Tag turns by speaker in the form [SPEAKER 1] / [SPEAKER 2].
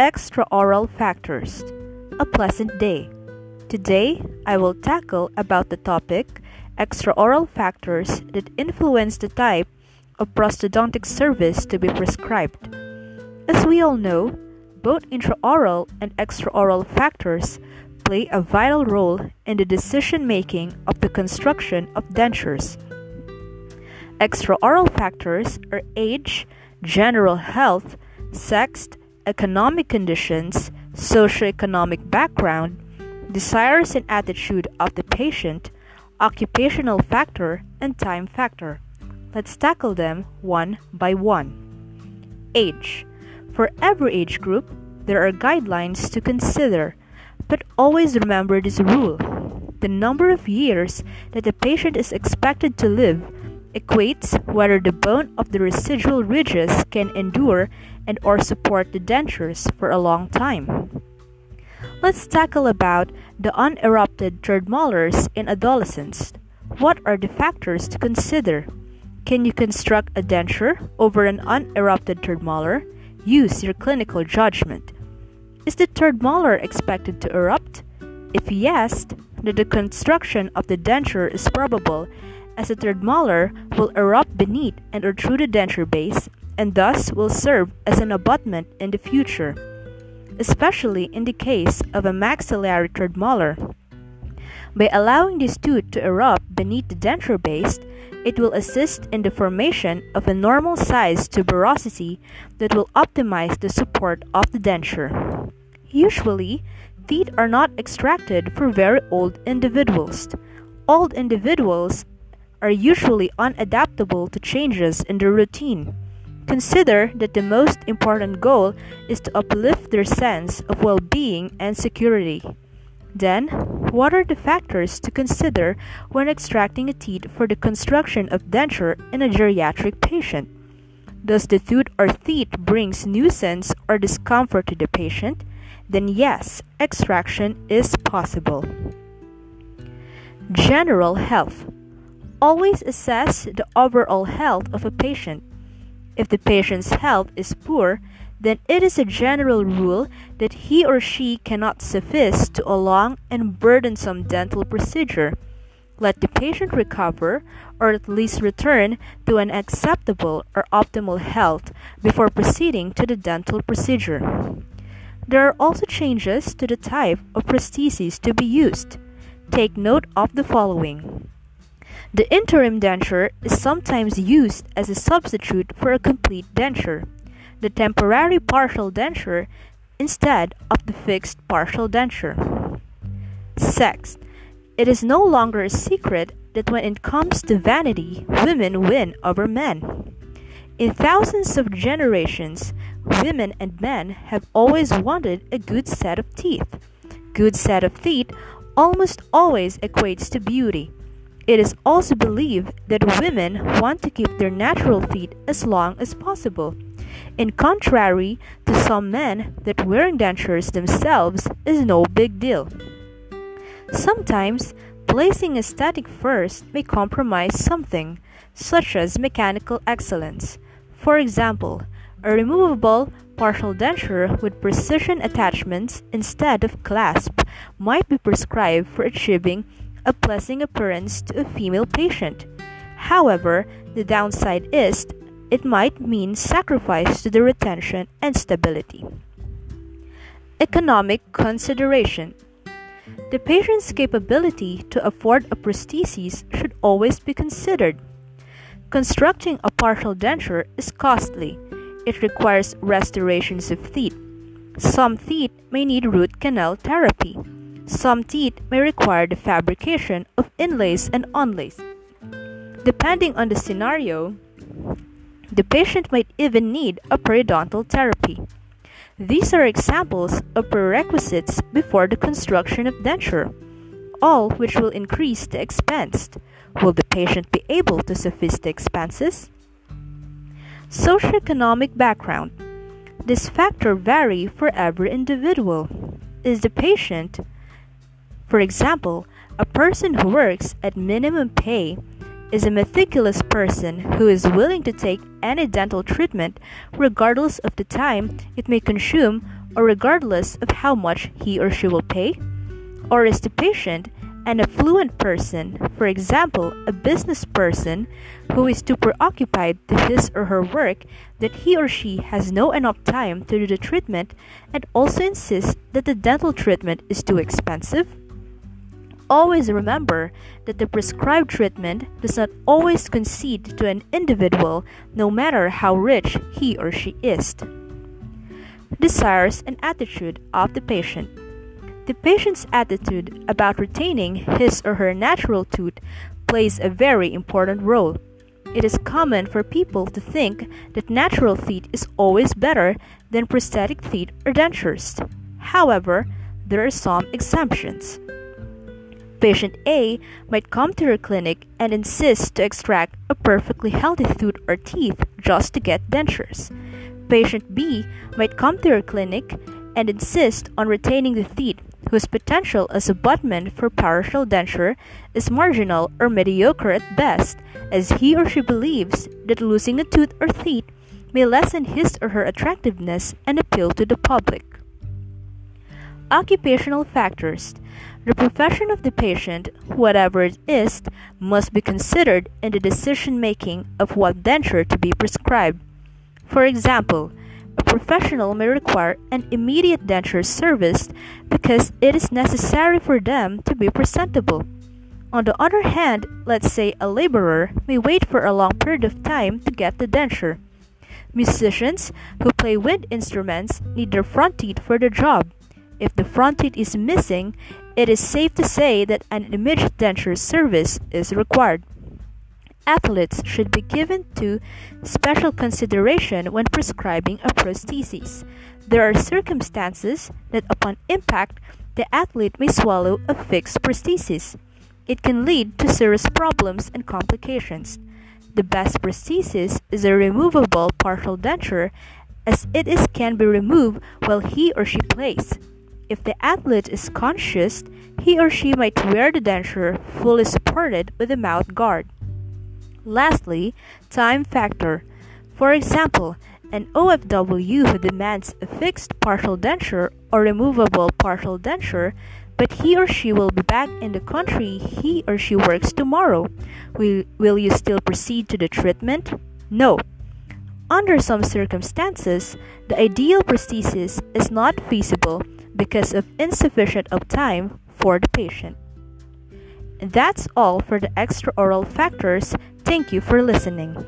[SPEAKER 1] Extraoral factors. A pleasant day. Today, I will tackle about the topic extraoral factors that influence the type of prosthodontic service to be prescribed. As we all know, both intraoral and extraoral factors play a vital role in the decision making of the construction of dentures. Extraoral factors are age, general health, sex, economic conditions, socioeconomic background, desires and attitude of the patient, occupational factor, and time factor. Let's tackle them one by one. Age. For every age group, there are guidelines to consider, but always remember this rule. The number of years that the patient is expected to live equates whether the bone of the residual ridges can endure and or support the dentures for a long time. Let's tackle about the unerupted third molars in adolescents. What are the factors to consider? Can you construct a denture over an unerupted third molar? Use your clinical judgment. Is the third molar expected to erupt? If yes, then the construction of the denture is probable as the third molar will erupt beneath and through the denture base and thus will serve as an abutment in the future, especially in the case of a maxillary third molar. By allowing this tooth to erupt beneath the denture base, it will assist in the formation of a normal size tuberosity that will optimize the support of the denture. Usually, teeth are not extracted for very old individuals. Old individuals are usually unadaptable to changes in their routine. Consider that the most important goal is to uplift their sense of well being and security. Then, what are the factors to consider when extracting a teeth for the construction of denture in a geriatric patient? Does the tooth or teeth brings nuisance or discomfort to the patient? Then yes, extraction is possible. General health. Always assess the overall health of a patient. If the patient's health is poor, then it is a general rule that he or she cannot suffice to a long and burdensome dental procedure. Let the patient recover or at least return to an acceptable or optimal health before proceeding to the dental procedure. There are also changes to the type of prostheses to be used. Take note of the following. The interim denture is sometimes used as a substitute for a complete denture, the temporary partial denture instead of the fixed partial denture. Sex. It is no longer a secret that when it comes to vanity, women win over men. In thousands of generations, women and men have always wanted a good set of teeth. Good set of teeth almost always equates to beauty. It is also believed that women want to keep their natural feet as long as possible, in contrary to some men that wearing dentures themselves is no big deal. Sometimes, placing aesthetic first may compromise something, such as mechanical excellence. For example, a removable partial denture with precision attachments instead of clasp might be prescribed for achieving a pleasing appearance to a female patient. However, the downside is it might mean sacrifice to the retention and stability. Economic consideration The patient's capability to afford a prosthesis should always be considered. Constructing a partial denture is costly. It requires restorations of teeth. Some teeth may need root canal therapy. Some teeth may require the fabrication of inlays and onlays. Depending on the scenario, the patient might even need a periodontal therapy. These are examples of prerequisites before the construction of denture, all which will increase the expense. Will the patient be able to suffice the expenses? Socioeconomic background. This factor vary for every individual. Is the patient for example, a person who works at minimum pay is a meticulous person who is willing to take any dental treatment regardless of the time it may consume or regardless of how much he or she will pay? Or is the patient an affluent person, for example, a business person who is too preoccupied with his or her work that he or she has no enough time to do the treatment and also insists that the dental treatment is too expensive? Always remember that the prescribed treatment does not always concede to an individual, no matter how rich he or she is. Desires and attitude of the patient. The patient's attitude about retaining his or her natural tooth plays a very important role. It is common for people to think that natural teeth is always better than prosthetic teeth or dentures. However, there are some exemptions. Patient A might come to your clinic and insist to extract a perfectly healthy tooth or teeth just to get dentures. Patient B might come to your clinic and insist on retaining the teeth whose potential as abutment for partial denture is marginal or mediocre at best, as he or she believes that losing a tooth or teeth may lessen his or her attractiveness and appeal to the public. Occupational factors. The profession of the patient, whatever it is, must be considered in the decision making of what denture to be prescribed. For example, a professional may require an immediate denture service because it is necessary for them to be presentable. On the other hand, let's say a laborer may wait for a long period of time to get the denture. Musicians who play wind instruments need their front teeth for the job. If the front teeth is missing, it is safe to say that an immediate denture service is required athletes should be given to special consideration when prescribing a prosthesis. There are circumstances that upon impact, the athlete may swallow a fixed prosthesis. It can lead to serious problems and complications. The best prosthesis is a removable partial denture as it is can be removed while he or she plays. If the athlete is conscious, he or she might wear the denture fully supported with a mouth guard. Lastly, time factor. For example, an OFW who demands a fixed partial denture or removable partial denture, but he or she will be back in the country he or she works tomorrow. Will, will you still proceed to the treatment? No. Under some circumstances, the ideal prosthesis is not feasible because of insufficient of time for the patient. That's all for the extraoral factors Thank you for listening.